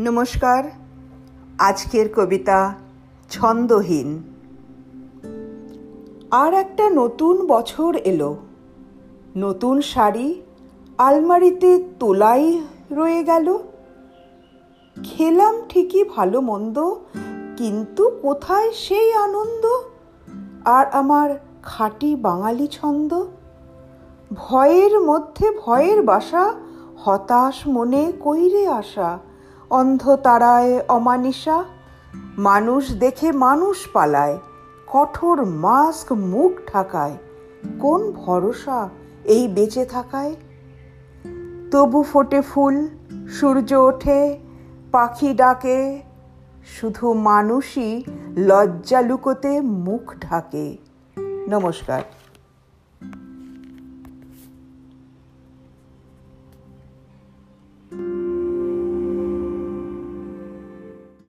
নমস্কার। আজকের কবিতা ছন্দহীন। আর একটা নতুন বছর এলো। নতুন শাড়ি, আলমারিতে তোলাই রয়ে গেল। খেলাম ঠিকই ভালো মন্দ, কিন্তু কোথায় সেই আনন্দ? আর আমার খাঁটি বাঙালি ছন্দ? ভয়ের মধ্যে ভয়ের বাসা, হতাশ মনে কইরে আসা। অন্ধ তারায় অমানিসা, মানুষ দেখে মানুষ পালায়, কঠোর মাস্ক মুখ ঢাকায়, কোন ভরসা এই বেঁচে থাকায়? তবু ফোটে ফুল, সূর্য ওঠে, পাখি ডাকে, শুধু মানুষই লজ্জা লুকোতে মুখ ঢাকে। নমস্কার।